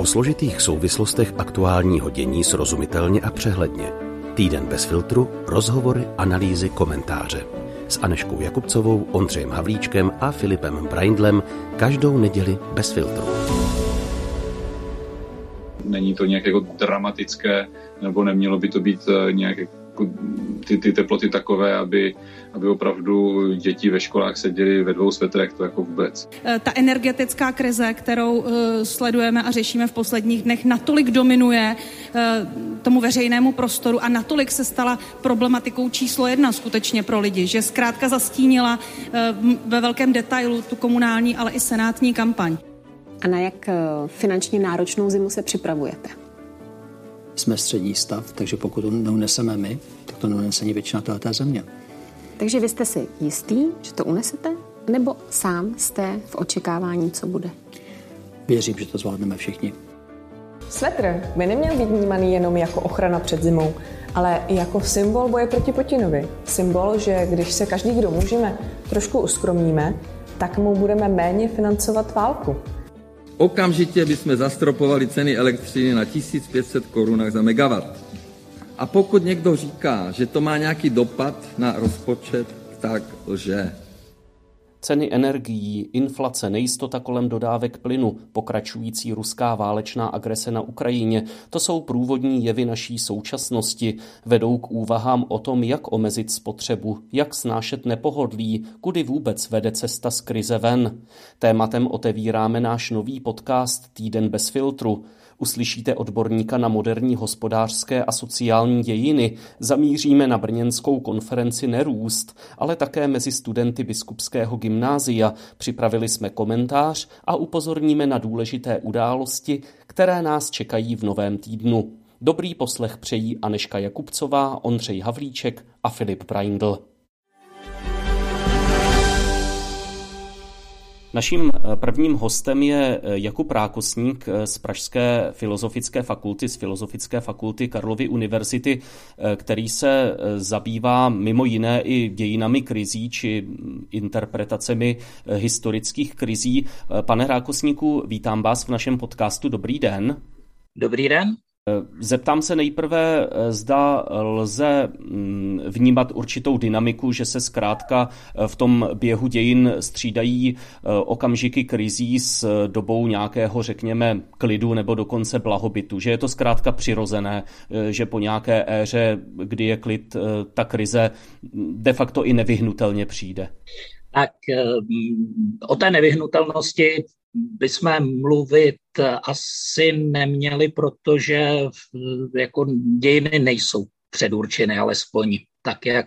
O složitých souvislostech aktuálního dění srozumitelně a přehledně. Týden bez filtru, rozhovory, analýzy, komentáře. S Aneškou Jakubcovou, Ondřejem Havlíčkem a Filipem Braindlem každou neděli bez filtru. Není to nějak jako dramatické, nebo nemělo by to být eh, nějak jako ty, ty teploty takové, aby, aby opravdu děti ve školách seděly ve dvou svetrech, to jako vůbec. Eh, ta energetická krize, kterou uh, sledujeme a řešíme v posledních dnech, natolik dominuje uh, tomu veřejnému prostoru a natolik se stala problematikou číslo jedna skutečně pro lidi, že zkrátka zastínila ve velkém detailu tu komunální, ale i senátní kampaň. A na jak finančně náročnou zimu se připravujete? Jsme střední stav, takže pokud to neuneseme my, tak to neunese ani většina té země. Takže vy jste si jistý, že to unesete? Nebo sám jste v očekávání, co bude? Věřím, že to zvládneme všichni. Svetr by neměl být vnímaný jenom jako ochrana před zimou, ale i jako symbol boje proti Putinovi. Symbol, že když se každý, kdo můžeme, trošku uskromníme, tak mu budeme méně financovat válku. Okamžitě bychom zastropovali ceny elektřiny na 1500 korunách za megawatt. A pokud někdo říká, že to má nějaký dopad na rozpočet, tak lže. Ceny energií, inflace, nejistota kolem dodávek plynu, pokračující ruská válečná agrese na Ukrajině, to jsou průvodní jevy naší současnosti. Vedou k úvahám o tom, jak omezit spotřebu, jak snášet nepohodlí, kudy vůbec vede cesta z krize ven. Tématem otevíráme náš nový podcast Týden bez filtru. Uslyšíte odborníka na moderní hospodářské a sociální dějiny, zamíříme na brněnskou konferenci Nerůst, ale také mezi studenty biskupského gymnázia. Připravili jsme komentář a upozorníme na důležité události, které nás čekají v novém týdnu. Dobrý poslech přejí Aneška Jakubcová, Ondřej Havlíček a Filip Braindl. Naším eh, prvním hostem je eh, Jakub Rákosník eh, z Pražské filozofické fakulty, z Filozofické fakulty Karlovy univerzity, který se zabývá mimo jiné i dějinami krizí či mm, interpretacemi historických krizí. Pane Rákosníku, vítám vás v našem podcastu. Dobrý den. Dobrý den. Zeptám se nejprve, zda lze mm, vnímat určitou dynamiku, že se zkrátka v tom běhu dějin střídají eh, okamžiky krizí s dobou nějakého, řekněme, klidu nebo dokonce blahobytu. Že je to zkrátka přirozené, eh, že po nějaké éře, kdy je klid, eh, ta krize de facto i nevyhnutelně přijde. Tak o té nevyhnutelnosti bychom mluvit asi neměli, protože jako dějiny nejsou předurčeny, alespoň tak, jak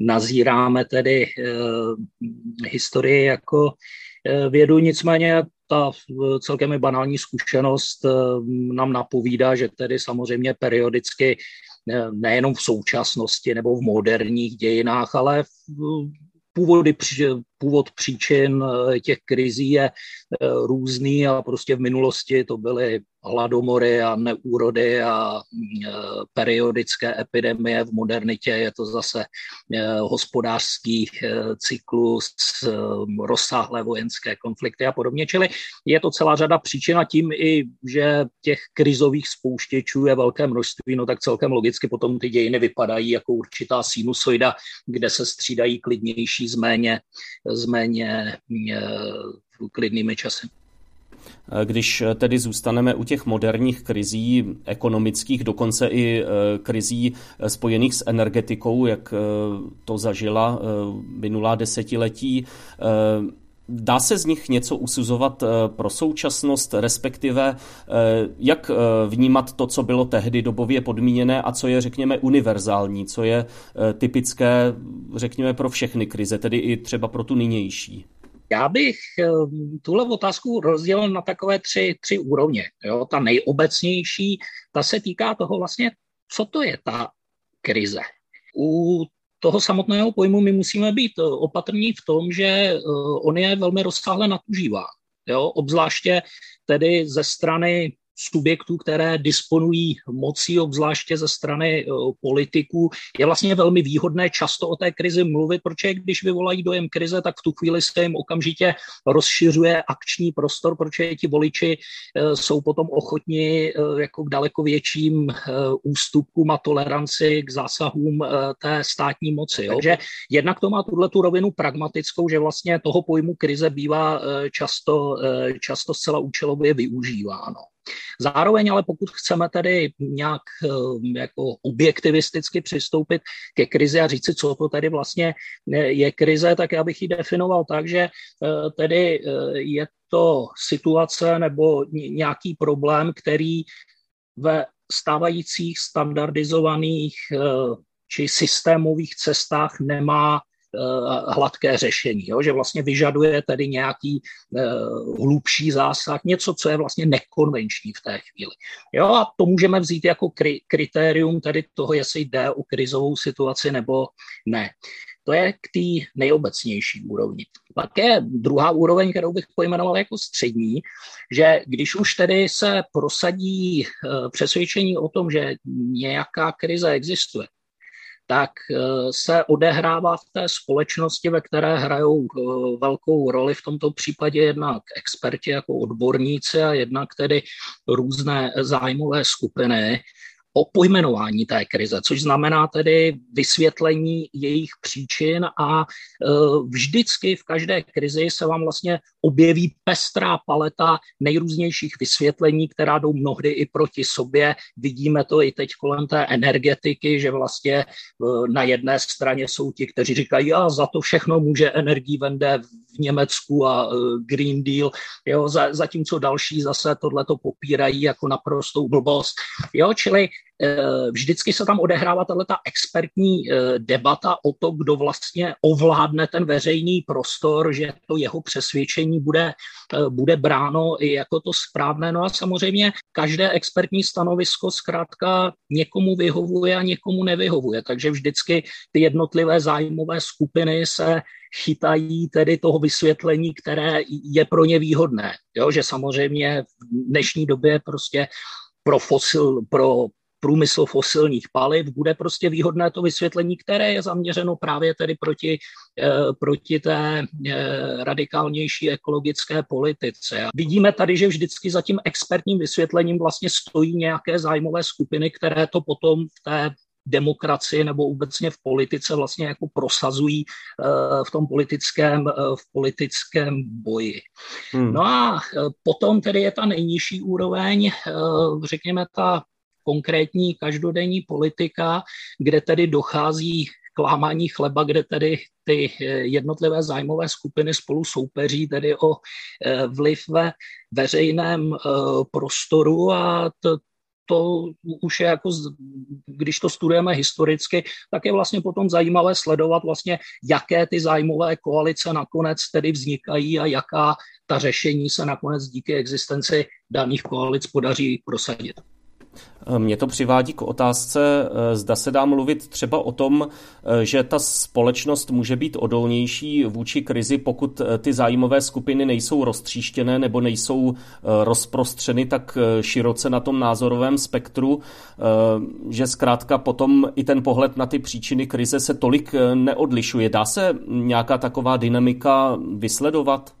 nazíráme tedy e, historii jako e, vědu. Nicméně ta celkem banální zkušenost e, nám napovídá, že tedy samozřejmě periodicky nejenom v současnosti nebo v moderních dějinách, ale v původy, původ příčin těch krizí je různý a prostě v minulosti to byly hladomory a neúrody a e, periodické epidemie. V modernitě je to zase e, hospodářský e, cyklus, rozsáhlé vojenské konflikty a podobně. Čili je to celá řada příčin a tím i, že těch krizových spouštěčů je velké množství, no tak celkem logicky potom ty dějiny vypadají jako určitá sinusoida, kde se střídají klidnější z méně, z méně klidnými časy. Když tedy zůstaneme u těch moderních krizí, ekonomických, dokonce i e, krizí spojených s energetikou, jak to zažila minulá desetiletí, Dá se z nich něco usuzovat pro současnost, respektive jak vnímat to, co bylo tehdy dobově podmíněné a co je, řekněme, univerzální, co je typické, řekněme, pro všechny krize, tedy i třeba pro tu nynější? Já bych ehm, tuhle otázku rozdělil na takové tři, tři úrovně. Jo? Ta nejobecnější, ta se týká toho vlastně, co to je ta krize. U toho samotného pojmu my musíme být eh, opatrní v tom, že eh, on je velmi rozsáhle nadužívá. Jo? Obzvláště tedy ze strany subjektů, které disponují mocí, obzvláště ze strany politiků, je vlastně velmi výhodné často o té krizi mluvit, protože když vyvolají dojem krize, tak v tu chvíli se jim okamžitě rozšiřuje akční prostor, protože ti voliči jsou potom ochotni jako k daleko větším ústupkům a toleranci k zásahům té státní moci. Jo? Takže jednak to má tuhle tu rovinu pragmatickou, že vlastně toho pojmu krize bývá často, často zcela účelově využíváno. Zároveň ale pokud chceme tedy nějak eh, jako objektivisticky přistoupit ke krizi a říct si, co to tedy vlastně je krize, tak já bych ji definoval tak, že eh, tedy eh, je to situace nebo nějaký problém, který ve stávajících standardizovaných či systémových cestách nemá Eh, hladké řešení, jo? že vlastně vyžaduje tedy nějaký uh, hlubší zásah, něco, co je vlastně nekonvenční v té chvíli. Jo? A to můžeme vzít jako kri- kritérium tedy toho, jestli jde o krizovou situaci nebo ne. To je k té nejobecnější úrovni. Pak je druhá úroveň, kterou bych pojmenoval jako střední, že když už tedy se prosadí eh, přesvědčení o tom, že nějaká krize existuje, tak eh, se odehrává v té společnosti, ve které hrajou eh, velkou roli. V tomto případě jednak experti jako odborníci a jednak tedy různé zájmové skupiny, o pojmenování té krize, což znamená tedy vysvětlení jejich příčin a e, vždycky v každé krizi se vám vlastně objeví pestrá paleta nejrůznějších vysvětlení, která jdou mnohdy i proti sobě. Vidíme to i teď kolem té energetiky, že vlastně e, na jedné straně jsou ti, kteří říkají, a za to všechno může energii vende v Německu a e, Green Deal, jo, zatímco další zase tohleto popírají jako naprostou blbost. Jo, čili vždycky se tam odehrává tato expertní eh, debata o to, kdo vlastně ovládne ten veřejný prostor, že to jeho přesvědčení bude, eh, bude bráno i jako to správné. No a samozřejmě každé expertní stanovisko zkrátka někomu vyhovuje a někomu nevyhovuje. Takže vždycky ty jednotlivé zájmové skupiny se chytají tedy toho vysvětlení, které je pro ně výhodné. Jo, že samozřejmě v dnešní době prostě pro fosil, pro průmysl fosilních paliv, bude prostě výhodné to vysvětlení, které je zaměřeno právě tedy proti, eh, proti té eh, radikálnější ekologické politice. A vidíme tady, že vždycky za tím expertním vysvětlením vlastně stojí nějaké zájmové skupiny, které to potom v té demokracii nebo obecně v politice vlastně jako prosazují eh, v tom politickém, v politickém boji. Hmm. No a potom tedy je ta nejnižší úroveň, řekněme ta konkrétní každodenní politika, kde tedy dochází k lámání chleba, kde tedy ty eh, jednotlivé zájmové skupiny spolu soupeří tedy o eh, vliv ve veřejném eh, prostoru a to, to už je jako, když to studujeme historicky, tak je vlastně potom zajímavé sledovat vlastně, jaké ty zájmové koalice nakonec tedy vznikají a jaká ta řešení se nakonec díky existenci daných koalic podaří prosadit. Mě to přivádí k otázce, eh, zda se dá mluvit třeba o tom, eh, že ta společnost může být odolnější vůči krizi, pokud eh, ty zájmové skupiny nejsou roztříštěné nebo nejsou rozprostřeny tak široce na tom názorovém spektru, že zkrátka potom i ten pohled na ty příčiny krize se tolik neodlišuje. Dá se nějaká taková dynamika vysledovat?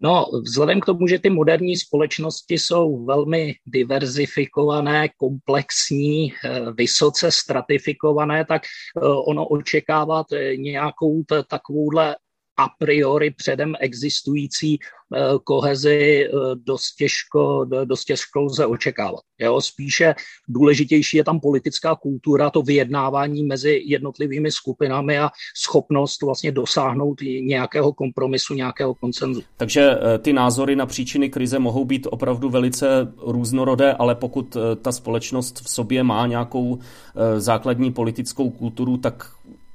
No, vzhledem k tomu, že ty moderní společnosti jsou velmi diverzifikované, komplexní, eh, vysoce stratifikované, tak eh, ono očekávat nějakou takovouhle a priori předem existující Eh, kohezi eh, dost těžko, dost těžko lze očekávat. Jo? Spíše důležitější je tam politická kultura, to vyjednávání mezi jednotlivými skupinami a schopnost vlastně dosáhnout nějakého kompromisu, nějakého koncenzu. Takže eh, ty názory na příčiny krize mohou být opravdu velice různorodé, ale pokud ta společnost v sobě má nějakou základní politickou kulturu, tak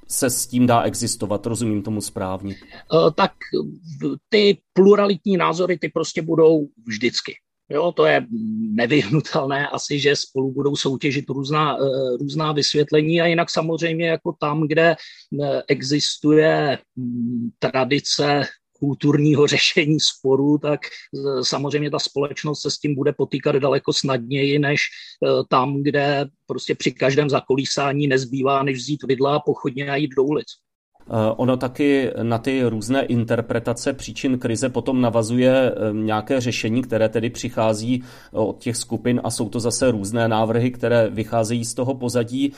se s tím dá existovat, rozumím tomu správně. Eh, tak ty pluralitní názory, ty prostě budou vždycky. Jo, to je nevyhnutelné asi, že spolu budou soutěžit různá, eh, různá vysvětlení a jinak samozřejmě jako tam, kde eh, existuje mm, tradice kulturního řešení sporů, tak samozřejmě ta společnost se s tím bude potýkat daleko snadněji, než tam, kde prostě při každém zakolísání nezbývá, než vzít vidla a pochodně a jít do ulic. Eh, ono taky na ty různé interpretace příčin krize potom navazuje nějaké řešení, které tedy přichází od těch skupin a jsou to zase různé návrhy, které vycházejí z toho pozadí.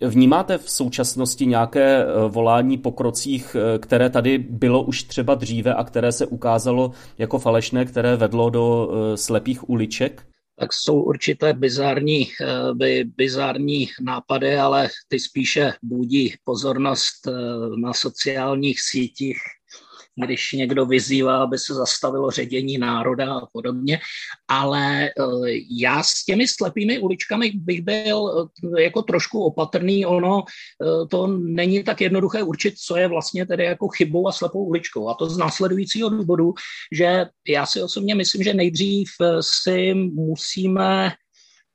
Vnímáte v současnosti nějaké volání po krocích, které tady bylo už třeba dříve a které se ukázalo jako falešné, které vedlo do slepých uliček? tak jsou určité bizární, by, bizární nápady, ale ty spíše budí pozornost na sociálních sítích když někdo vyzývá, aby se zastavilo ředění národa a podobně. Ale eh, já s těmi slepými uličkami bych byl eh, jako trošku opatrný. Ono eh, to není tak jednoduché určit, co je vlastně tedy jako chybou a slepou uličkou. A to z následujícího důvodu, že já si osobně myslím, že nejdřív si musíme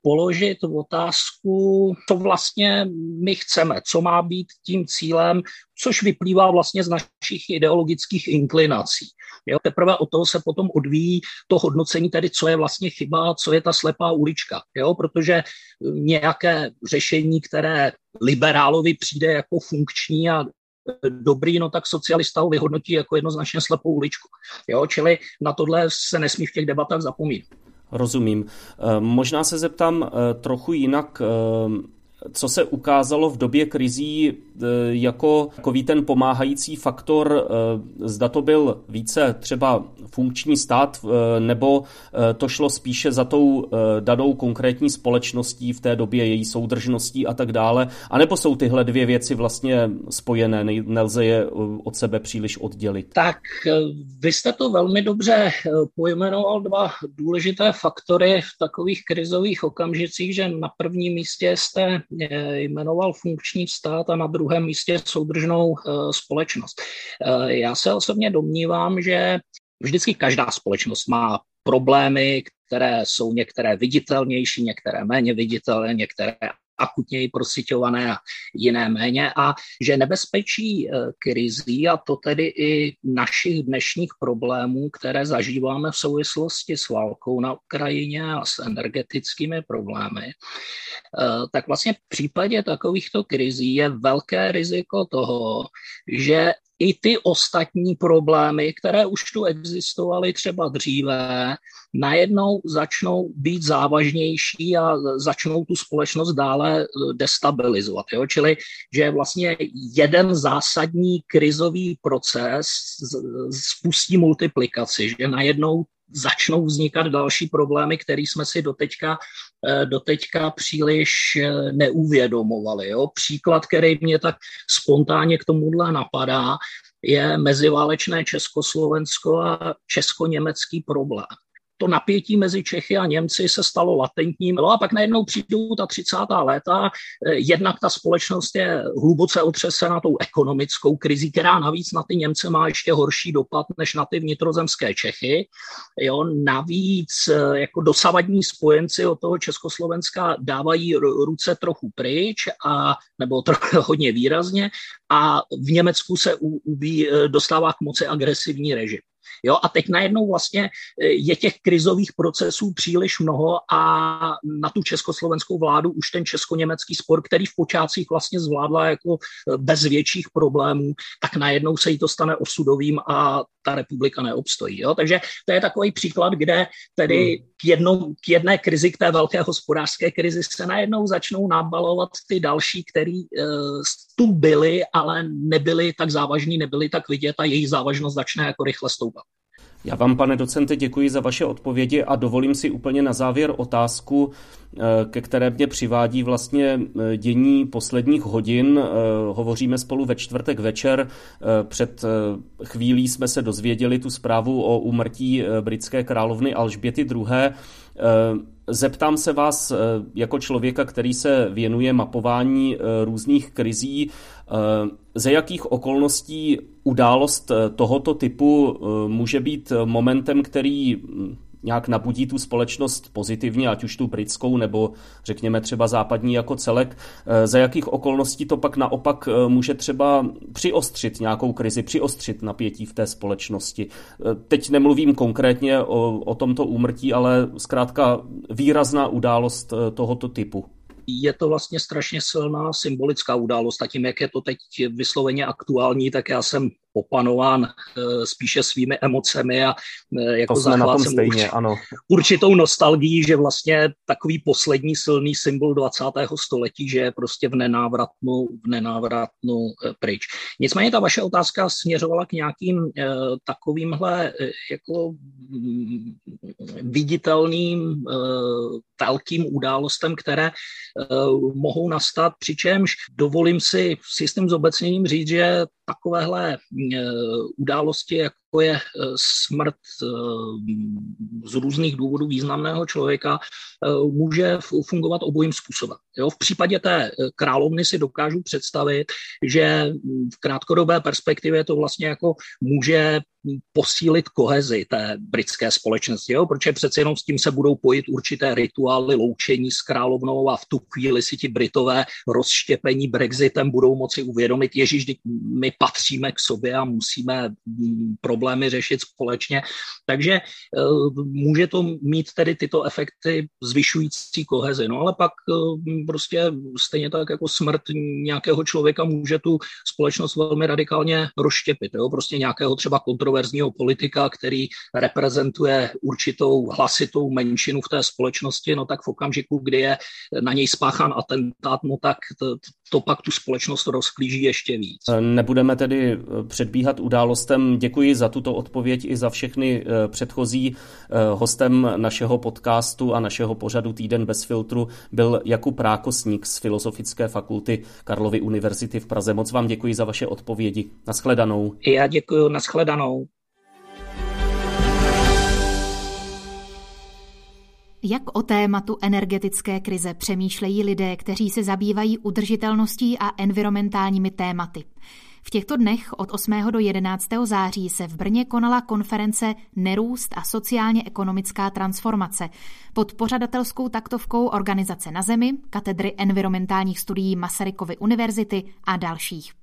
položit otázku, co vlastně my chceme, co má být tím cílem, což vyplývá vlastně z našich ideologických inklinací. Jo, teprve od toho se potom odvíjí to hodnocení tedy, co je vlastně chyba, co je ta slepá ulička. Jo, protože nějaké řešení, které liberálovi přijde jako funkční a dobrý, no tak socialista ho vyhodnotí jako jednoznačně slepou uličku. Jo, čili na tohle se nesmí v těch debatách zapomínat. Rozumím. Eh, možná se zeptám eh, trochu jinak eh, co se ukázalo v době krizí jako takový ten pomáhající faktor, e, zda to byl více třeba funkční stát, e, nebo to šlo spíše za tou danou konkrétní společností v té době, její soudržností a tak dále, anebo jsou tyhle dvě věci vlastně spojené, nelze je od sebe příliš oddělit? Tak vy jste to velmi dobře pojmenoval dva důležité faktory v takových krizových okamžicích, že na prvním místě jste jmenoval funkční stát a na druhém místě soudržnou eh, společnost. Eh, já se osobně domnívám, že vždycky každá společnost má problémy, které jsou některé viditelnější, některé méně viditelné, některé akutněji prositované a jiné méně a že nebezpečí eh, krizí a to tedy i našich dnešních problémů, které zažíváme v souvislosti s válkou na Ukrajině a s energetickými problémy, eh, tak vlastně v případě takovýchto krizí je velké riziko toho, že i ty ostatní problémy, které už tu existovaly třeba dříve, najednou začnou být závažnější a začnou tu společnost dále eh, destabilizovat. Jo? Čili, že vlastně jeden zásadní krizový proces spustí multiplikaci, že najednou začnou vznikat další problémy, které jsme si doteďka, eh, doteďka příliš eh, neuvědomovali. Jo? Příklad, který mě tak spontánně k tomuhle napadá, je meziválečné Československo a česko-německý problém to napětí mezi Čechy a Němci se stalo latentním. No a pak najednou přijdou ta 30. léta, eh, jednak ta společnost je hluboce otřesena tou ekonomickou krizí, která navíc na ty Němce má ještě horší dopad než na ty vnitrozemské Čechy. Jo, navíc eh, jako dosavadní spojenci od toho Československa dávají ruce trochu pryč, a, nebo trochu hodně výrazně, a v Německu se u, u, eh, dostává k moci agresivní režim. Jo, a teď najednou vlastně e, je těch krizových procesů příliš mnoho a na tu československou vládu už ten česko-německý spor, který v počátcích vlastně zvládla jako e, bez větších problémů, tak najednou se jí to stane osudovým a ta republika neobstojí. Jo? Takže to je takový příklad, kde tedy hmm. k, jednou, k jedné krizi, k té velké hospodářské krizi se najednou začnou nabalovat ty další, které uh, tu byly, ale nebyly tak závažní, nebyly tak vidět a jejich závažnost začne jako rychle stoupat. Já vám, pane docente, děkuji za vaše odpovědi a dovolím si úplně na závěr otázku, eh, ke které mě přivádí vlastně eh, dění posledních hodin. Eh, hovoříme spolu ve čtvrtek večer. Před chvílí jsme se dozvěděli tu zprávu o úmrtí britské královny Alžběty II. Zeptám se vás jako člověka, který se věnuje mapování různých krizí, ze jakých okolností událost tohoto typu může být momentem, který nějak nabudí tu společnost pozitivně, ať už tu britskou nebo řekněme třeba západní jako celek. Za jakých okolností to pak naopak může třeba přiostřit nějakou krizi, přiostřit napětí v té společnosti? Teď nemluvím konkrétně o, o tomto úmrtí, ale zkrátka výrazná událost tohoto typu je to vlastně strašně silná symbolická událost a tím, jak je to teď vysloveně aktuální, tak já jsem opanován eh, spíše svými emocemi a eh, jako zachvácen stejně, ano. určitou nostalgií, že vlastně takový poslední silný symbol 20. století, že je prostě v nenávratnu, v nenávratnu eh, pryč. Nicméně ta vaše otázka směřovala k nějakým takovýmhle jako mm, viditelným velkým událostem, které mohou nastat, přičemž dovolím si s jistým zobecněním říct, že takovéhle Eh, události, jako je eh, smrt eh, z různých důvodů významného člověka, může fungovat obojím způsobem. Jo, v případě té královny si dokážu představit, že v krátkodobé perspektivě to vlastně jako může posílit kohezi té britské společnosti, jo? protože přece jenom s tím se budou pojít určité rituály loučení s královnou a v tu chvíli si ti Britové rozštěpení Brexitem budou moci uvědomit, ježiš, my patříme k sobě a musíme mm, problémy řešit společně. Takže eh, může to mít tedy tyto efekty zvyšující kohezi. No ale pak eh, prostě stejně tak jako smrt nějakého člověka může tu společnost velmi radikálně rozštěpit. Jo? Prostě nějakého třeba kontroverzního politika, který reprezentuje určitou hlasitou menšinu v té společnosti, no tak v okamžiku, kdy je na něj spáchán atentát, no tak to, to pak tu společnost rozklíží ještě víc. Nebudeme tedy eh, předbíhat událostem. Děkuji za tuto odpověď i za všechny eh, předchozí. Eh, hostem našeho podcastu a našeho pořadu Týden bez filtru byl Jakub Rákosník z Filozofické fakulty Karlovy univerzity v Praze. Moc vám děkuji za vaše odpovědi. Naschledanou. Já děkuji, naschledanou. Jak o tématu energetické krize přemýšlejí lidé, kteří se zabývají udržitelností a environmentálními tématy? V těchto dnech od 8. do 11. září se v Brně konala konference Nerůst a sociálně-ekonomická transformace pod pořadatelskou taktovkou Organizace na zemi, katedry environmentálních studií Masarykovy univerzity a dalších.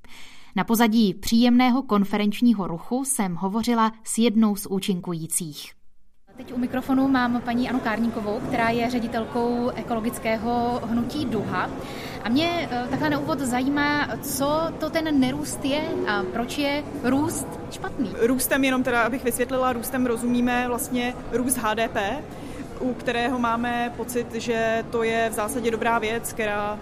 Na pozadí příjemného konferenčního ruchu jsem hovořila s jednou z účinkujících. Teď u mikrofonu mám paní Anu Kárníkovou, která je ředitelkou ekologického hnutí Duha. A mě eh, takhle na úvod zajímá, co to ten nerůst je a proč je růst špatný. Růstem, jenom teda, abych vysvětlila, růstem rozumíme vlastně růst HDP, u kterého máme pocit, že to je v zásadě dobrá věc, která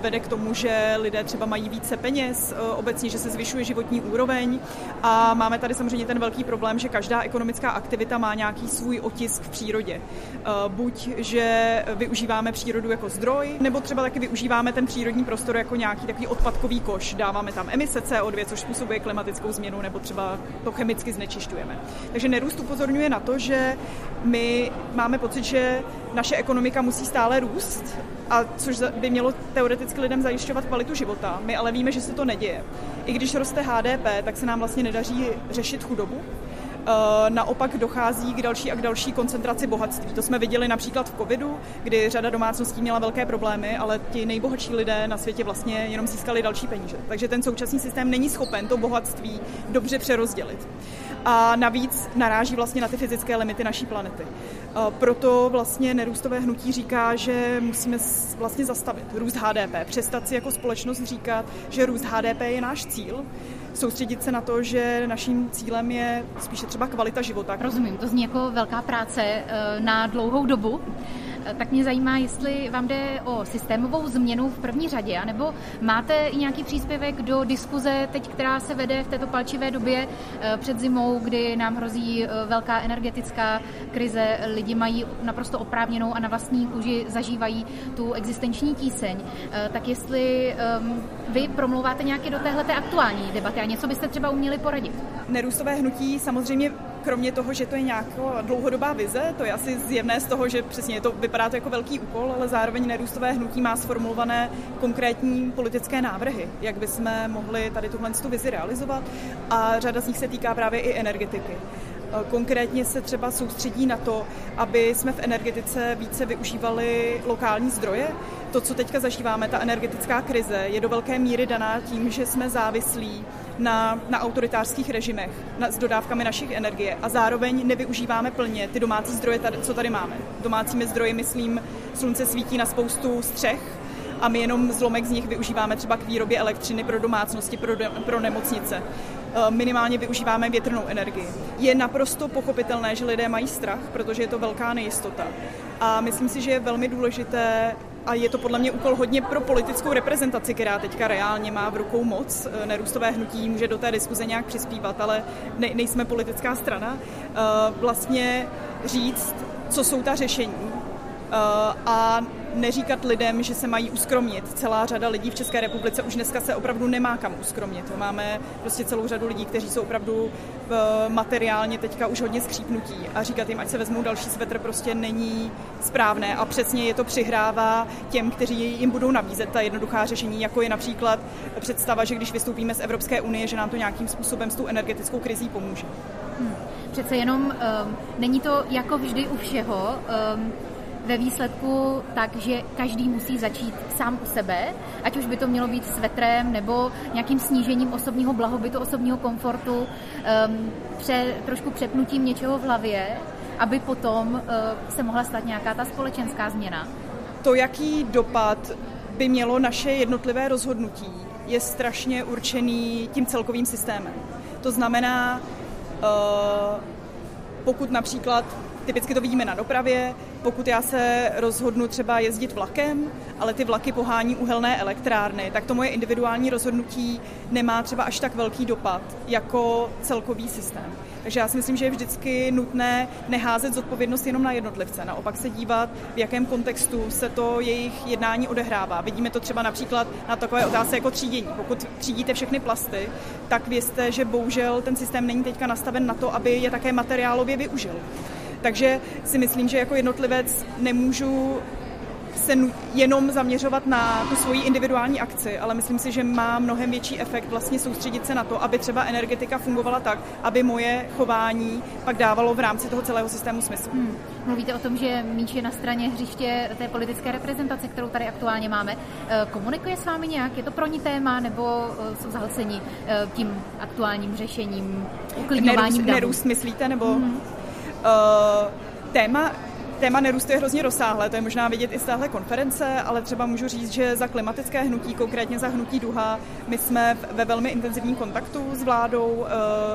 vede k tomu, že lidé třeba mají více peněz, eh, obecně, že se zvyšuje životní úroveň a máme tady samozřejmě ten velký problém, že každá ekonomická aktivita má nějaký svůj otisk v přírodě. Eh, buď, že využíváme přírodu jako zdroj, nebo třeba taky využíváme ten přírodní prostor jako nějaký takový odpadkový koš. Dáváme tam emise CO2, což způsobuje klimatickou změnu, nebo třeba to chemicky znečišťujeme. Takže nerůst upozorňuje na to, že my máme pocit, že naše ekonomika musí stále růst, a což by mělo teoreticky lidem zajišťovat kvalitu života. My ale víme, že se to neděje. I když roste HDP, tak se nám vlastně nedaří řešit chudobu. Eh, naopak dochází k další a k další koncentraci bohatství. To jsme viděli například v covidu, kdy řada domácností měla velké problémy, ale ti nejbohatší lidé na světě vlastně jenom získali další peníze. Takže ten současný systém není schopen to bohatství dobře přerozdělit. A navíc naráží vlastně na ty fyzické limity naší planety. Eh, proto vlastně nerůstové hnutí říká, že musíme vlastně zastavit růst HDP, přestat si jako společnost říkat, že růst HDP je náš cíl, soustředit se na to, že naším cílem je spíše třeba kvalita života. Rozumím, to zní jako velká práce eh, na dlouhou dobu. Eh, tak mě zajímá, jestli vám jde o systémovou změnu v první řadě, anebo máte i nějaký příspěvek do diskuze teď, která se vede v této palčivé době eh, před zimou, kdy nám hrozí velká energetická krize, lidi mají naprosto oprávněnou a na vlastní kůži zažívají tu existenční tíseň. Tak jestli um, vy promlouváte nějaké do téhle aktuální debaty a něco byste třeba uměli poradit? Nerůstové hnutí samozřejmě kromě toho, že to je nějaká dlouhodobá vize, to je asi zjevné z toho, že přesně to vypadá to jako velký úkol, ale zároveň nerůstové hnutí má sformulované konkrétní politické návrhy, jak bychom mohli tady tuhle vizi realizovat a řada z nich se týká právě i energetiky. Konkrétně se třeba soustředí na to, aby jsme v energetice více využívali lokální zdroje. To, co teďka zažíváme, ta energetická krize, je do velké míry daná tím, že jsme závislí na, na autoritářských režimech na, s dodávkami našich energie a zároveň nevyužíváme plně ty domácí zdroje, tady, co tady máme. Domácími zdroji, myslím, slunce svítí na spoustu střech, a my jenom zlomek z nich využíváme třeba k výrobě elektřiny pro domácnosti, pro, pro nemocnice. Eh, minimálně využíváme větrnou energii. Je naprosto pochopitelné, že lidé mají strach, protože je to velká nejistota. A myslím si, že je velmi důležité a je to podle mě úkol hodně pro politickou reprezentaci, která teďka reálně má v rukou moc. Eh, nerůstové hnutí může do té diskuze nějak přispívat, ale ne, nejsme politická strana. Eh, vlastně říct, co jsou ta řešení a neříkat lidem, že se mají uskromnit. Celá řada lidí v České republice už dneska se opravdu nemá kam uskromnit. Máme prostě celou řadu lidí, kteří jsou opravdu eh, materiálně teďka už hodně skřípnutí a říkat jim, ať se vezmou další svetr, prostě není správné a přesně je to přihrává těm, kteří jim budou nabízet ta jednoduchá řešení, jako je například představa, že když vystoupíme z Evropské unie, že nám to nějakým způsobem s tou energetickou krizí pomůže. Hmm. Přece jenom um, není to jako vždy u všeho. Um, ve výsledku tak, že každý musí začít sám u sebe, ať už by to mělo být svetrem nebo nějakým snížením osobního blahobytu, osobního komfortu, um, pře, trošku přepnutím něčeho v hlavě, aby potom uh, se mohla stát nějaká ta společenská změna. To, jaký dopad by mělo naše jednotlivé rozhodnutí, je strašně určený tím celkovým systémem. To znamená, uh, pokud například Typicky to vidíme na dopravě. Pokud já se rozhodnu třeba jezdit vlakem, ale ty vlaky pohání uhelné elektrárny, tak to moje individuální rozhodnutí nemá třeba až tak velký dopad jako celkový systém. Takže já si myslím, že je vždycky nutné neházet zodpovědnost jenom na jednotlivce, naopak se dívat, v jakém kontextu se to jejich jednání odehrává. Vidíme to třeba například na takové otázce jako třídění. Pokud třídíte všechny plasty, tak vězte, že bohužel ten systém není teďka nastaven na to, aby je také materiálově využil. Takže si myslím, že jako jednotlivec nemůžu se jenom zaměřovat na tu svoji individuální akci, ale myslím si, že má mnohem větší efekt vlastně soustředit se na to, aby třeba energetika fungovala tak, aby moje chování pak dávalo v rámci toho celého systému smysl. Hmm. Mluvíte o tom, že míč je na straně hřiště té politické reprezentace, kterou tady aktuálně máme. Eh, komunikuje s vámi nějak? Je to pro ní téma nebo eh, jsou zahlceni eh, tím aktuálním řešením, uklidňováním nerůst, nerůst myslíte, nebo... Hmm. Uh, téma Téma nerůstu je hrozně rozsáhlé, to je možná vidět i z téhle konference, ale třeba můžu říct, že za klimatické hnutí, konkrétně za hnutí Duha, my jsme ve velmi intenzivním kontaktu s vládou, eh,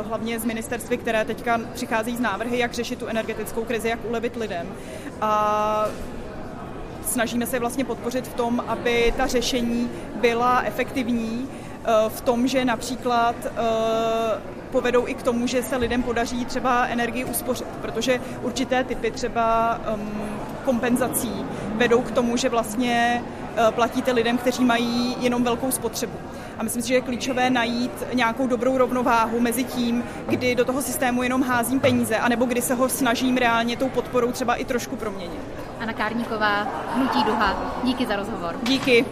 hlavně s ministerstvy, které teďka přicházejí z návrhy, jak řešit tu energetickou krizi, jak ulevit lidem. A snažíme se vlastně podpořit v tom, aby ta řešení byla efektivní, eh, v tom, že například povedou i k tomu, že se lidem podaří třeba energii uspořit, protože určité typy třeba um, kompenzací vedou k tomu, že vlastně uh, platíte lidem, kteří mají jenom velkou spotřebu. A myslím si, že je klíčové najít nějakou dobrou rovnováhu mezi tím, kdy do toho systému jenom házím peníze, anebo kdy se ho snažím reálně tou podporou třeba i trošku proměnit. Anna Kárníková, Hnutí Duha, díky za rozhovor. Díky.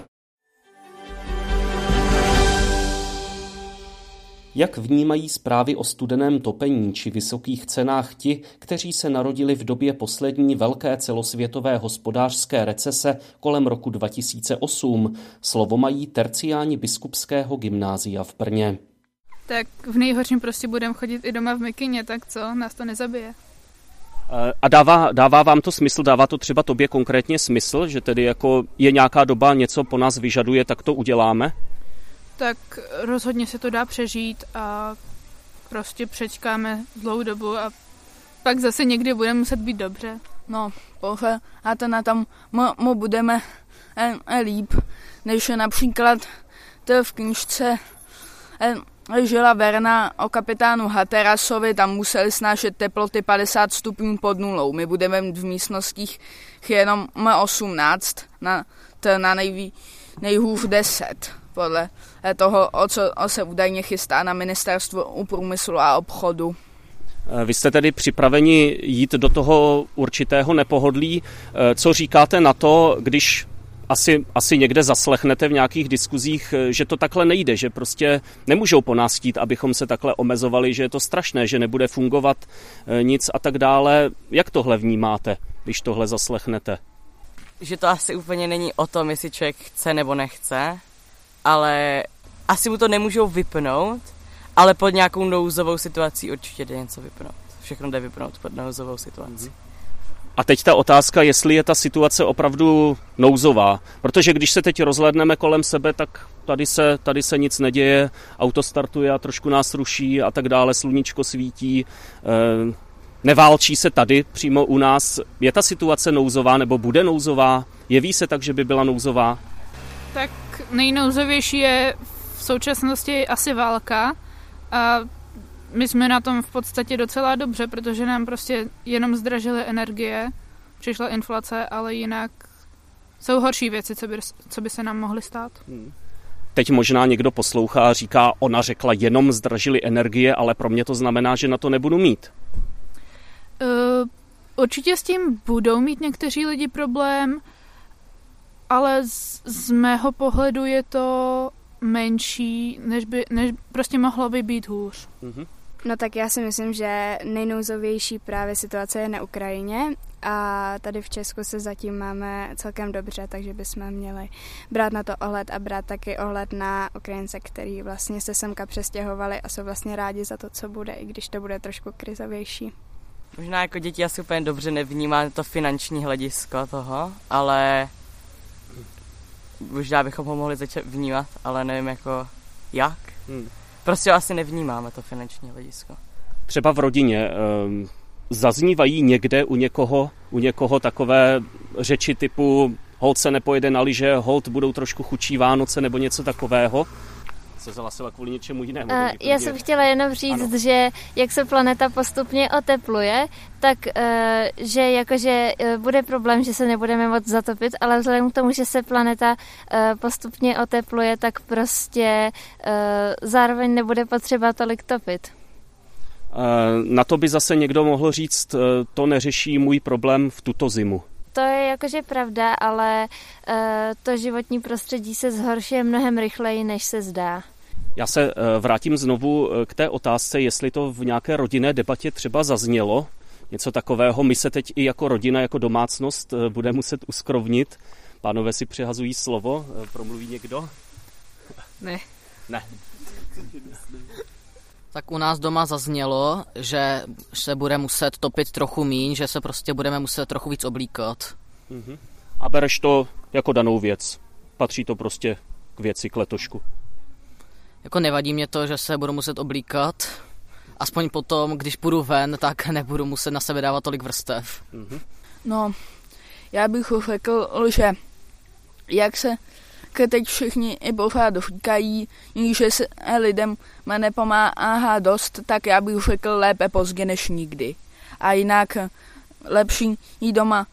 Jak vnímají zprávy o studeném topení či vysokých cenách ti, kteří se narodili v době poslední velké celosvětové hospodářské recese kolem roku 2008? Slovo mají terciáni biskupského gymnázia v Brně. Tak v nejhorším prostě budeme chodit i doma v mikině, tak co, nás to nezabije. A dává, dává vám to smysl, dává to třeba tobě konkrétně smysl, že tedy jako je nějaká doba, něco po nás vyžaduje, tak to uděláme? Tak rozhodně se to dá přežít a prostě přečkáme dlouhou dobu a pak zase někdy bude muset být dobře. No, poche, a to na tom mu budeme e, e, líp, než například to v knižce e, žila Verna o kapitánu Haterasovi, tam museli snášet teploty 50 stupňů pod nulou. My budeme v místnostích jenom 18, na, to na nejví, nejhůř 10 podle toho, o co se údajně chystá na ministerstvu průmyslu a obchodu. Vy jste tedy připraveni jít do toho určitého nepohodlí. Co říkáte na to, když asi, asi někde zaslechnete v nějakých diskuzích, že to takhle nejde, že prostě nemůžou po nás chtít, abychom se takhle omezovali, že je to strašné, že nebude fungovat nic a tak dále. Jak tohle vnímáte, když tohle zaslechnete? Že to asi úplně není o tom, jestli člověk chce nebo nechce, ale asi mu to nemůžou vypnout, ale pod nějakou nouzovou situací určitě jde něco vypnout. Všechno jde vypnout pod nouzovou situací. A teď ta otázka, jestli je ta situace opravdu nouzová. Protože když se teď rozhledneme kolem sebe, tak tady se, tady se nic neděje, auto startuje a trošku nás ruší a tak dále, sluníčko svítí, eh, neválčí se tady přímo u nás. Je ta situace nouzová nebo bude nouzová? Jeví se tak, že by byla nouzová? Tak nejnouzovější je v současnosti asi válka a my jsme na tom v podstatě docela dobře, protože nám prostě jenom zdražily energie, přišla inflace, ale jinak jsou horší věci, co by, co by se nám mohly stát. Hmm. Teď možná někdo poslouchá a říká, ona řekla jenom zdražily energie, ale pro mě to znamená, že na to nebudu mít. Uh, určitě s tím budou mít někteří lidi problém, ale z, z mého pohledu je to menší, než by, než prostě mohlo by být hůř. Mm-hmm. No tak já si myslím, že nejnouzovější právě situace je na Ukrajině a tady v Česku se zatím máme celkem dobře, takže bychom měli brát na to ohled a brát taky ohled na Ukrajince, který vlastně se semka přestěhovali a jsou vlastně rádi za to, co bude, i když to bude trošku krizovější. Možná jako děti asi úplně dobře nevnímá to finanční hledisko toho, ale možná bychom ho mohli začít vnímat, ale nevím jako jak. Hmm. Prostě asi nevnímáme to finanční hledisko. Třeba v rodině um, zaznívají někde u někoho, u někoho takové řeči typu hold se nepojede na liže, hold budou trošku chučí Vánoce nebo něco takového se zhlasila kvůli něčemu jinému. Uh, já jsem chtěla jenom říct, ano. že jak se planeta postupně otepluje, tak uh, že jakože uh, bude problém, že se nebudeme moc zatopit, ale vzhledem k tomu, že se planeta uh, postupně otepluje, tak prostě uh, zároveň nebude potřeba tolik topit. Na to by zase někdo mohl říct, to neřeší můj problém v tuto zimu. To je jakože pravda, ale to životní prostředí se zhoršuje mnohem rychleji, než se zdá. Já se eh, vrátím znovu eh, k té otázce, jestli to v nějaké rodinné debatě třeba zaznělo, něco takového. My se teď i jako rodina, jako domácnost eh, bude muset uskrovnit. Pánové si přihazují slovo. Promluví někdo? Ne. Ne. Tak u nás doma zaznělo, že se bude muset topit trochu míň, že se prostě budeme muset trochu víc oblíkat. Uh-huh. A bereš to jako danou věc. Patří to prostě k věci, k letošku. Jako nevadí mě to, že se budu muset oblíkat. Aspoň potom, když půjdu ven, tak nebudu muset na sebe dávat tolik vrstev. Mm-hmm. No, já bych řekl, že jak se teď všichni i pořád říkají, že se lidem nepomáhá dost, tak já bych řekl lépe pozdě než nikdy. A jinak lepší jít doma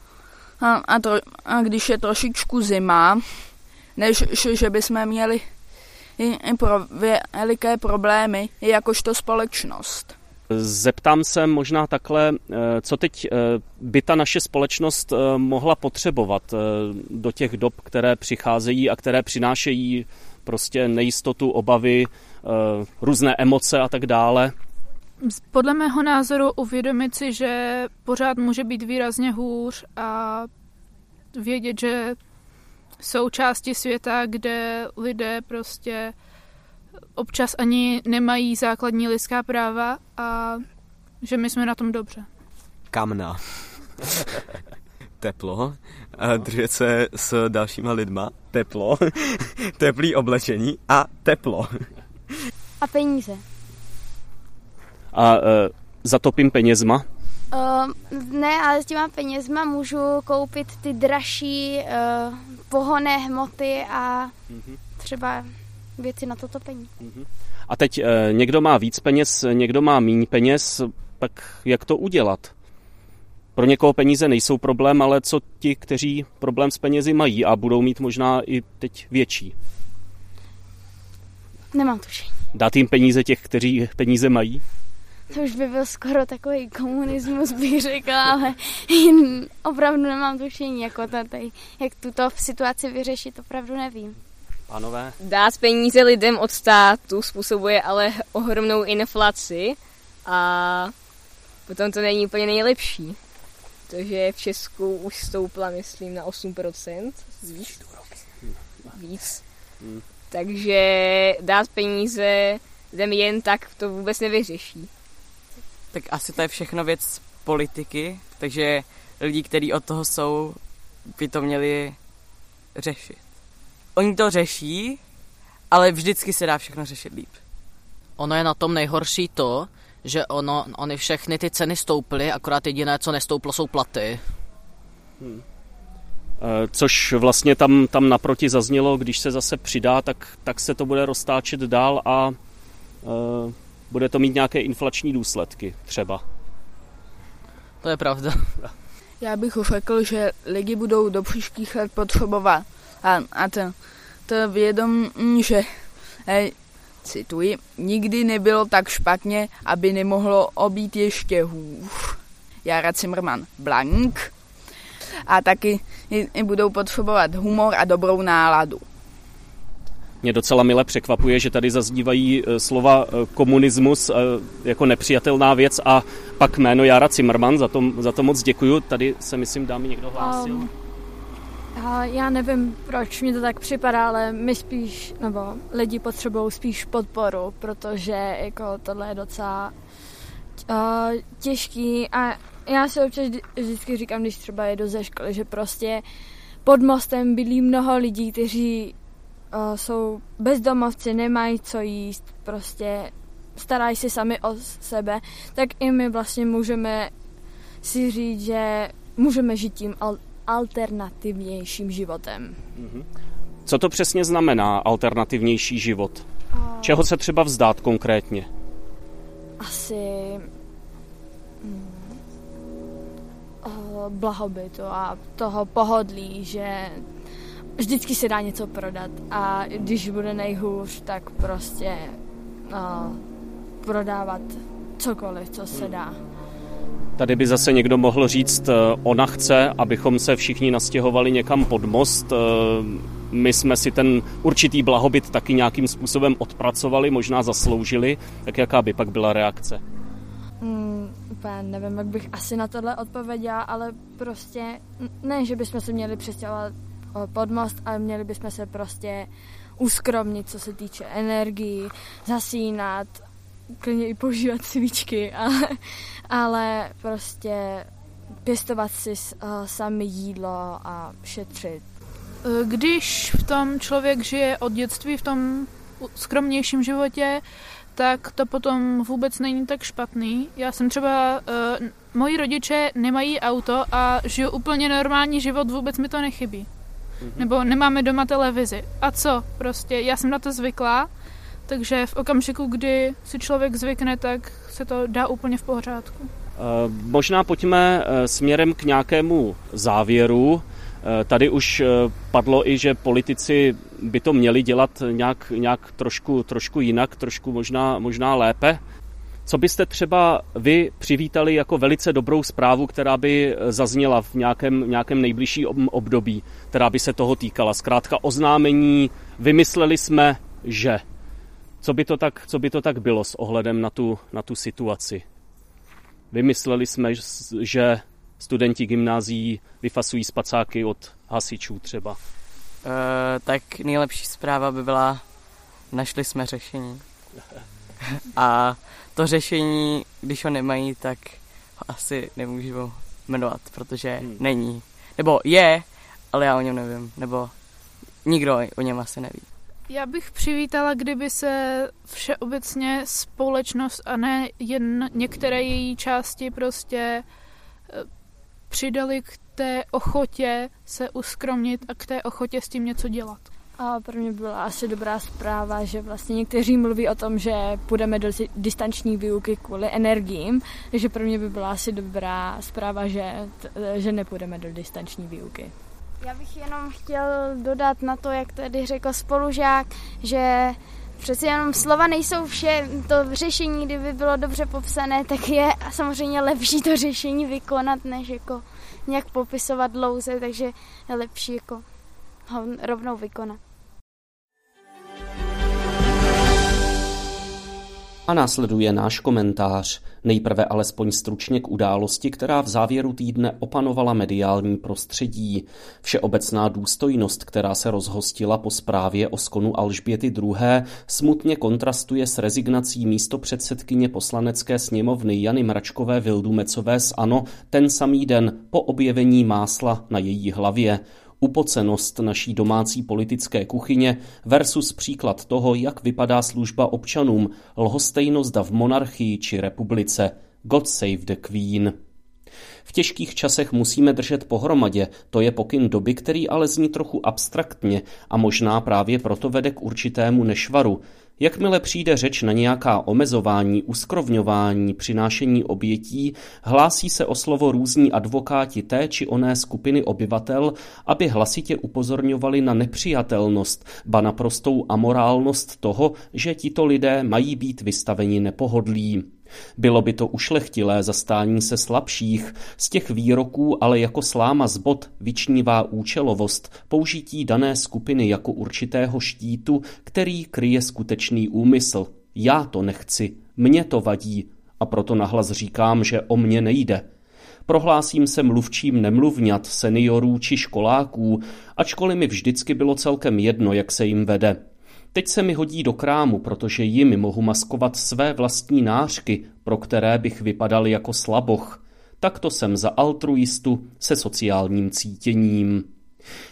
a, a, to, a když je trošičku zima, než že bychom měli veliké problémy jakožto společnost. Zeptám se možná takhle, eh, co teď eh, by ta naše společnost eh, mohla potřebovat do těch dob, které přicházejí a které přinášejí prostě nejistotu, obavy, různé emoce a tak dále. Podle mého názoru uvědomit si, že pořád může být výrazně hůř a vědět, že jsou části světa, kde lidé prostě občas ani nemají základní lidská práva a že my jsme na tom dobře. Kamna. Teplo. A držet se s dalšíma lidma. Teplo. Teplý oblečení a teplo. A peníze. A uh, zatopím penězma? Uh, ne, ale s těma penězma můžu koupit ty dražší uh, pohonné hmoty a mm-hmm. třeba věci na to topení. Mm-hmm. A teď uh, někdo má víc peněz, někdo má méně peněz, tak jak to udělat? Pro někoho peníze nejsou problém, ale co ti, kteří problém s penězi mají a budou mít možná i teď větší? Nemám tušení. Dát jim peníze těch, kteří peníze mají? To už by byl skoro takový komunismus, bych řekla, ale opravdu nemám tušení, jako tady, jak tuto situaci vyřešit, opravdu nevím. Pánové? Dát peníze lidem od státu způsobuje ale ohromnou inflaci a potom to není úplně nejlepší. Protože v Česku už stoupla, myslím, na 8%. Víc. Víc. Hmm. Takže dát peníze lidem jen tak to vůbec nevyřeší. Tak asi to je všechno věc politiky, takže lidi, kteří od toho jsou, by to měli řešit. Oni to řeší, ale vždycky se dá všechno řešit líp. Ono je na tom nejhorší to, že ono, oni všechny ty ceny stouply, akorát jediné, co nestouplo, jsou platy. Hmm. Což vlastně tam, tam naproti zaznělo, když se zase přidá, tak, tak se to bude roztáčet dál a uh, bude to mít nějaké inflační důsledky třeba. To je pravda. Já bych řekl, že lidi budou do příštích let potřebovat a, a to, to vědomí, že hej, cituji, nikdy nebylo tak špatně, aby nemohlo obít ještě hůř. Jara Zimmerman Blank. A taky budou potřebovat humor a dobrou náladu. Mě docela mile překvapuje, že tady zaznívají e, slova e, komunismus e, jako nepřijatelná věc a pak jméno Jara Zimmerman, za to, za to moc děkuju. Tady se myslím dámy někdo hlásil. Um, já nevím, proč mi to tak připadá, ale my spíš, nebo lidi potřebují spíš podporu, protože jako tohle je docela uh, těžký a já si občas vždycky říkám, když třeba jedu ze školy, že prostě pod mostem bydlí mnoho lidí, kteří uh, jsou bezdomovci, nemají co jíst, prostě starají se sami o sebe, tak i my vlastně můžeme si říct, že můžeme žít tím alternativnějším životem. Mhm. Co to přesně znamená alternativnější život? Čeho se třeba vzdát konkrétně? Asi hmm, blahobytu a toho pohodlí, že vždycky se dá něco prodat a když bude nejhůř, tak prostě uh, prodávat cokoliv, co se dá. Tady by zase někdo mohl říct, eh, ona chce, abychom se všichni nastěhovali někam pod most. Eh, my jsme si ten určitý blahobyt taky nějakým způsobem odpracovali, možná zasloužili. Tak jaká by pak byla reakce? Hmm, úplně nevím, jak bych asi na tohle odpověděla, ale prostě ne, že bychom se měli přestěhovat pod most, ale měli bychom se prostě uskromnit, co se týče energii, zasínat, klidně i používat svíčky, ale, ale prostě pěstovat si uh, sami jídlo a šetřit. Když v tom člověk žije od dětství v tom skromnějším životě, tak to potom vůbec není tak špatný. Já jsem třeba, uh, moji rodiče nemají auto a žiju úplně normální život, vůbec mi to nechybí. Mm-hmm. Nebo nemáme doma televizi. A co? Prostě já jsem na to zvyklá takže v okamžiku, kdy si člověk zvykne, tak se to dá úplně v pořádku. Eh, možná pojďme eh, směrem k nějakému závěru. Eh, tady už padlo i, že politici by to měli dělat nějak, nějak trošku, trošku jinak, trošku možná, možná lépe. Co byste třeba vy přivítali jako velice dobrou zprávu, která by zazněla v nějakém, nějakém nejbližším období, která by se toho týkala? Zkrátka oznámení, vymysleli jsme, že. Co by to tak, co by to tak bylo s ohledem na tu, na tu situaci? Vymysleli jsme, že studenti gymnázií vyfasují spacáky od hasičů třeba. Uh, tak nejlepší zpráva by byla, našli jsme řešení. A to řešení, když ho nemají, tak ho asi nemůžu jmenovat, protože hmm. není. Nebo je, ale já o něm nevím. Nebo nikdo o něm asi neví. Já bych přivítala, kdyby se všeobecně společnost a ne jen některé její části prostě eh, přidali k té ochotě se uskromnit a k té ochotě s tím něco dělat. A pro mě byla asi dobrá zpráva, že vlastně někteří mluví o tom, že půjdeme do distanční výuky kvůli energiím, takže pro mě by byla asi dobrá zpráva, že, že nepůjdeme do distanční výuky. Já bych jenom chtěl dodat na to, jak tady řekl spolužák, že přeci jenom slova nejsou vše, to řešení, kdyby bylo dobře popsané, tak je samozřejmě lepší to řešení vykonat, než jako nějak popisovat dlouze, takže je lepší jako rovnou vykonat. A následuje náš komentář. Nejprve alespoň stručně k události, která v závěru týdne opanovala mediální prostředí. Všeobecná důstojnost, která se rozhostila po zprávě o skonu Alžběty II., smutně kontrastuje s rezignací místo předsedkyně poslanecké sněmovny Jany Mračkové Vildumecové z ANO ten samý den po objevení másla na její hlavě upocenost naší domácí politické kuchyně versus příklad toho, jak vypadá služba občanům, lhostejnost v monarchii či republice. God save the Queen. V těžkých časech musíme držet pohromadě, to je pokyn doby, který ale zní trochu abstraktně a možná právě proto vede k určitému nešvaru. Jakmile přijde řeč na nějaká omezování, uskrovňování, přinášení obětí, hlásí se o slovo různí advokáti té či oné skupiny obyvatel, aby hlasitě upozorňovali na nepřijatelnost, ba naprostou amorálnost toho, že tito lidé mají být vystaveni nepohodlí. Bylo by to ušlechtilé zastání se slabších, z těch výroků ale jako sláma z bod vyčnívá účelovost použití dané skupiny jako určitého štítu, který kryje skutečný úmysl. Já to nechci, mně to vadí a proto nahlas říkám, že o mě nejde. Prohlásím se mluvčím nemluvňat, seniorů či školáků, ačkoliv mi vždycky bylo celkem jedno, jak se jim vede. Teď se mi hodí do krámu, protože jimi mohu maskovat své vlastní nářky, pro které bych vypadal jako slaboch. Takto jsem za altruistu se sociálním cítěním.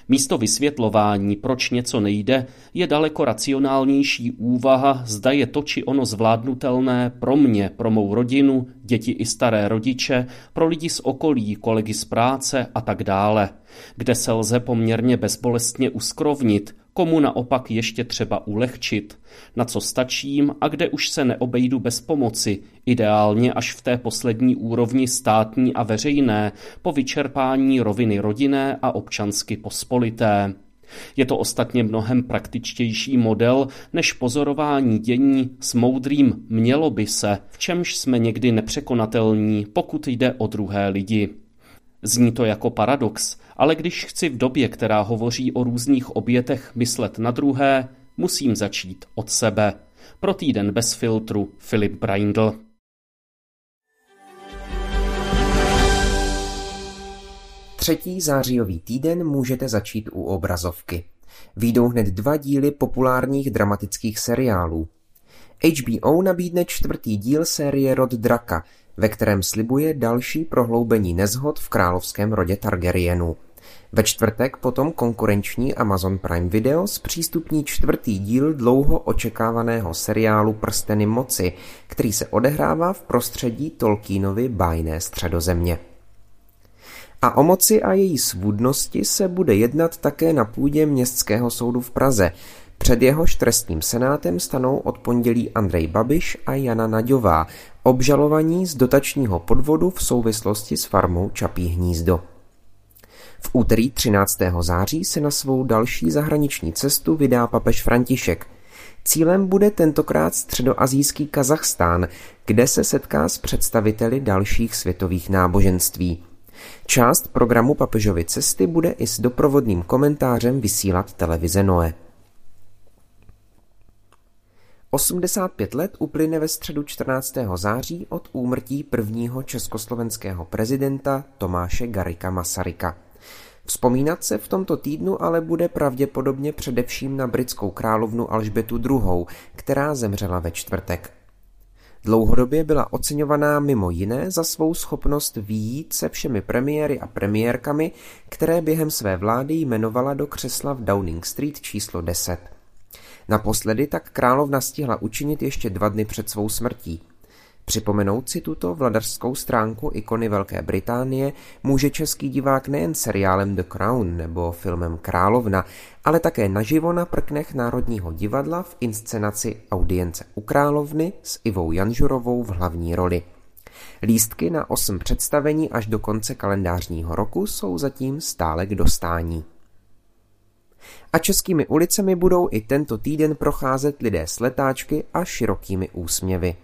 Místo vysvětlování, proč něco nejde, je daleko racionálnější úvaha, zda je to či ono zvládnutelné pro mě, pro mou rodinu, děti i staré rodiče, pro lidi z okolí, kolegy z práce a tak dále, kde se lze poměrně bezbolestně uskrovnit, komu naopak ještě třeba ulehčit, na co stačím a kde už se neobejdu bez pomoci, ideálně až v té poslední úrovni státní a veřejné, po vyčerpání roviny rodinné a občansky pospolité. Je to ostatně mnohem praktičtější model než pozorování dění s moudrým mělo by se, v čemž jsme někdy nepřekonatelní, pokud jde o druhé lidi. Zní to jako paradox, ale když chci v době, která hovoří o různých obětech, myslet na druhé, musím začít od sebe. Pro týden bez filtru Filip Braindl. Třetí zářijový týden můžete začít u obrazovky. Výjdou hned dva díly populárních dramatických seriálů. HBO nabídne čtvrtý díl série Rod Draka, ve kterém slibuje další prohloubení nezhod v královském rodě Targaryenů. Ve čtvrtek potom konkurenční Amazon Prime Video zpřístupní čtvrtý díl dlouho očekávaného seriálu Prsteny moci, který se odehrává v prostředí Tolkienovy bájné středozemě. A o moci a její svůdnosti se bude jednat také na půdě Městského soudu v Praze. Před jehož trestním senátem stanou od pondělí Andrej Babiš a Jana Naďová, obžalovaní z dotačního podvodu v souvislosti s farmou Čapí hnízdo. V úterý 13. září se na svou další zahraniční cestu vydá papež František. Cílem bude tentokrát středoazijský Kazachstán, kde se setká s představiteli dalších světových náboženství. Část programu papežovy cesty bude i s doprovodným komentářem vysílat televize Noe. 85 let uplyne ve středu 14. září od úmrtí prvního československého prezidenta Tomáše Garika Masaryka. Vzpomínat se v tomto týdnu ale bude pravděpodobně především na britskou královnu Alžbětu II., která zemřela ve čtvrtek. Dlouhodobě byla oceňovaná mimo jiné za svou schopnost výjít se všemi premiéry a premiérkami, které během své vlády jmenovala do křesla v Downing Street číslo 10. Naposledy tak královna stihla učinit ještě dva dny před svou smrtí. Připomenout si tuto vladařskou stránku ikony Velké Británie může český divák nejen seriálem The Crown nebo filmem Královna, ale také naživo na prknech Národního divadla v inscenaci Audience u královny s Ivou Janžurovou v hlavní roli. Lístky na osm představení až do konce kalendářního roku jsou zatím stále k dostání. A českými ulicemi budou i tento týden procházet lidé s letáčky a širokými úsměvy.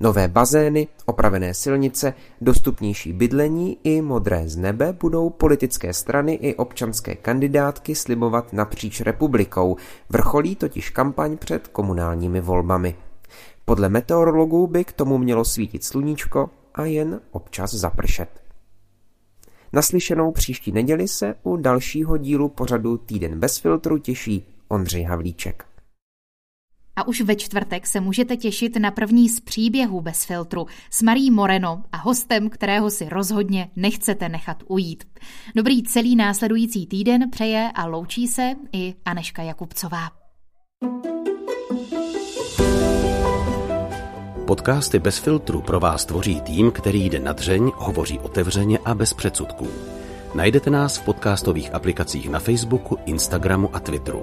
Nové bazény, opravené silnice, dostupnější bydlení i modré z nebe budou politické strany i občanské kandidátky slibovat napříč republikou. Vrcholí totiž kampaň před komunálními volbami. Podle meteorologů by k tomu mělo svítit sluníčko a jen občas zapršet. Naslyšenou příští neděli se u dalšího dílu pořadu Týden bez filtru těší Ondřej Havlíček. A už ve čtvrtek se můžete těšit na první z příběhů bez filtru s Marí Moreno a hostem, kterého si rozhodně nechcete nechat ujít. Dobrý celý následující týden přeje a loučí se i Aneška Jakubcová. Podcasty bez filtru pro vás tvoří tým, který jde na dřeň, hovoří otevřeně a bez předsudků. Najdete nás v podcastových aplikacích na Facebooku, Instagramu a Twitteru.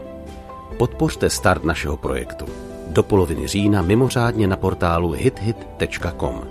Podpořte start našeho projektu. Do poloviny října mimořádně na portálu hithit.com.